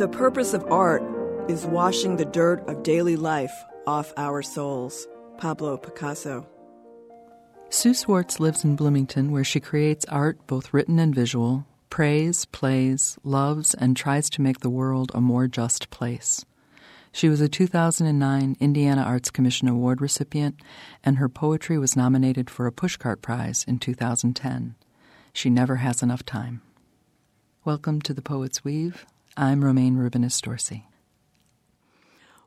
The purpose of art is washing the dirt of daily life off our souls. Pablo Picasso. Sue Swartz lives in Bloomington, where she creates art, both written and visual, prays, plays, loves, and tries to make the world a more just place. She was a 2009 Indiana Arts Commission Award recipient, and her poetry was nominated for a Pushcart Prize in 2010. She never has enough time. Welcome to the Poet's Weave. I'm Romayne Rubinas Dorsey.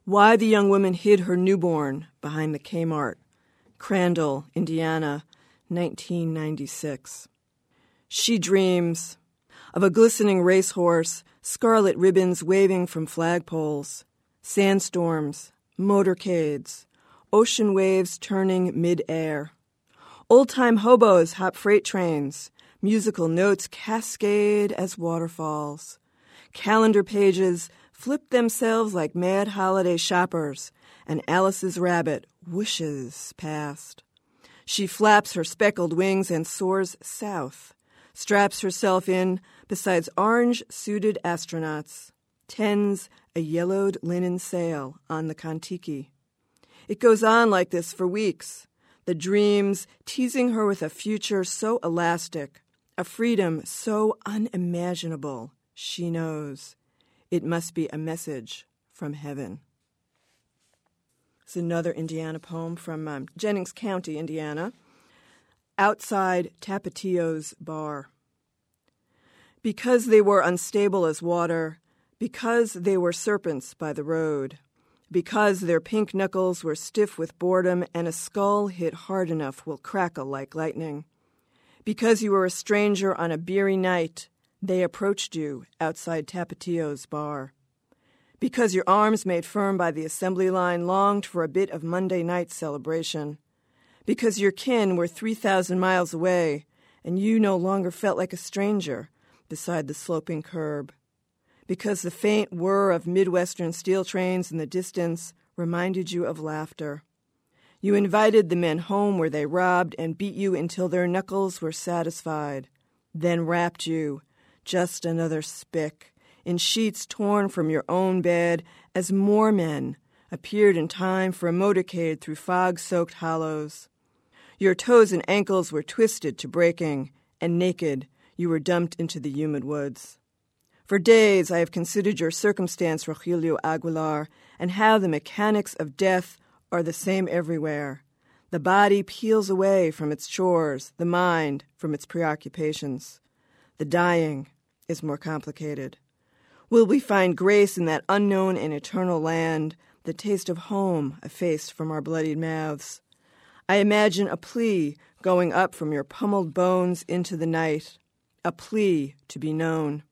Why the young woman hid her newborn behind the Kmart. Crandall, Indiana, 1996. She dreams of a glistening racehorse, scarlet ribbons waving from flagpoles, sandstorms, motorcades, ocean waves turning mid-air. Old-time hobos hop freight trains, musical notes cascade as waterfalls. Calendar pages flip themselves like mad holiday shoppers, and Alice's rabbit whooshes past. She flaps her speckled wings and soars south, straps herself in besides orange suited astronauts, tends a yellowed linen sail on the Kon-Tiki. It goes on like this for weeks, the dreams teasing her with a future so elastic, a freedom so unimaginable, she knows. It must be a message from heaven. It's another Indiana poem from um, Jennings County, Indiana. Outside Tapatio's bar. Because they were unstable as water, because they were serpents by the road, because their pink knuckles were stiff with boredom and a skull hit hard enough will crackle like lightning. Because you were a stranger on a beery night, they approached you outside Tapatio's bar. Because your arms made firm by the assembly line longed for a bit of Monday night celebration, because your kin were 3,000 miles away and you no longer felt like a stranger beside the sloping curb, because the faint whir of Midwestern steel trains in the distance reminded you of laughter. You invited the men home where they robbed and beat you until their knuckles were satisfied, then wrapped you, just another spick, in sheets torn from your own bed as more men appeared in time for a motorcade through fog soaked hollows. Your toes and ankles were twisted to breaking, and naked you were dumped into the humid woods. For days I have considered your circumstance, Rogelio Aguilar, and how the mechanics of death are the same everywhere. The body peels away from its chores, the mind from its preoccupations. The dying is more complicated. Will we find grace in that unknown and eternal land, the taste of home effaced from our bloodied mouths? I imagine a plea going up from your pummeled bones into the night, a plea to be known,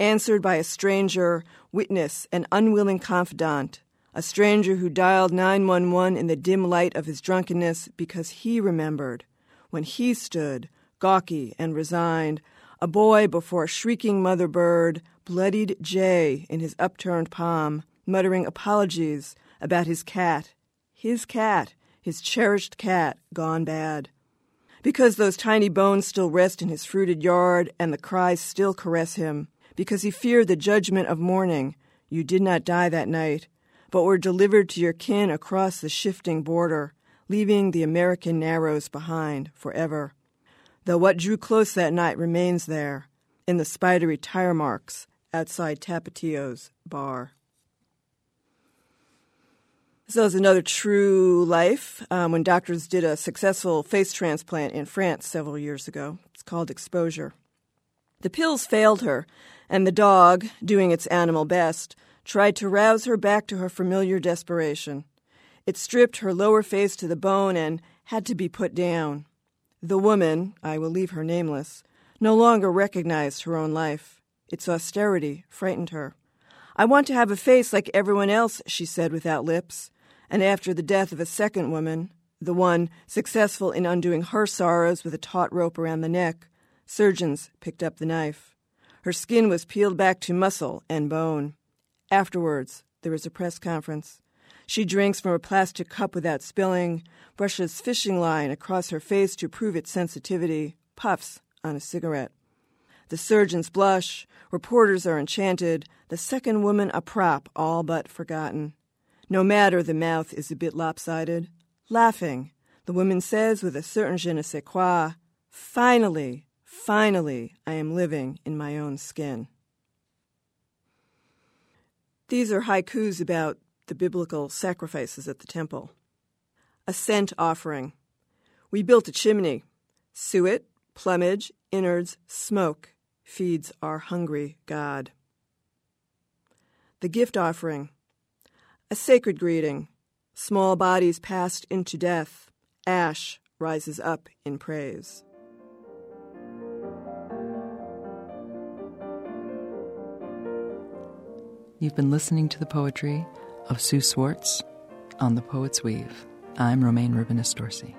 answered by a stranger, witness, and unwilling confidant, a stranger who dialed 911 in the dim light of his drunkenness because he remembered when he stood, gawky and resigned, a boy before a shrieking mother bird, bloodied Jay in his upturned palm, muttering apologies about his cat, his cat, his cherished cat, gone bad. Because those tiny bones still rest in his fruited yard and the cries still caress him, because he feared the judgment of morning, you did not die that night, but were delivered to your kin across the shifting border, leaving the American narrows behind forever though what drew close that night remains there, in the spidery tire marks outside Tapatio's bar. So is another true life um, when doctors did a successful face transplant in France several years ago. It's called exposure. The pills failed her, and the dog, doing its animal best, tried to rouse her back to her familiar desperation. It stripped her lower face to the bone and had to be put down. The woman, I will leave her nameless, no longer recognized her own life. Its austerity frightened her. I want to have a face like everyone else, she said without lips. And after the death of a second woman, the one successful in undoing her sorrows with a taut rope around the neck, surgeons picked up the knife. Her skin was peeled back to muscle and bone. Afterwards, there was a press conference. She drinks from a plastic cup without spilling, brushes fishing line across her face to prove its sensitivity, puffs on a cigarette. The surgeons blush, reporters are enchanted, the second woman a prop all but forgotten. No matter the mouth is a bit lopsided. Laughing, the woman says with a certain je ne sais quoi, Finally, finally, I am living in my own skin. These are haikus about the biblical sacrifices at the temple. A scent offering. We built a chimney. Suet, plumage, innards, smoke feeds our hungry God. The gift offering. A sacred greeting. Small bodies passed into death. Ash rises up in praise. You've been listening to the poetry of Sue Swartz on The Poet's Weave. I'm Romayne Rubinas Dorsey.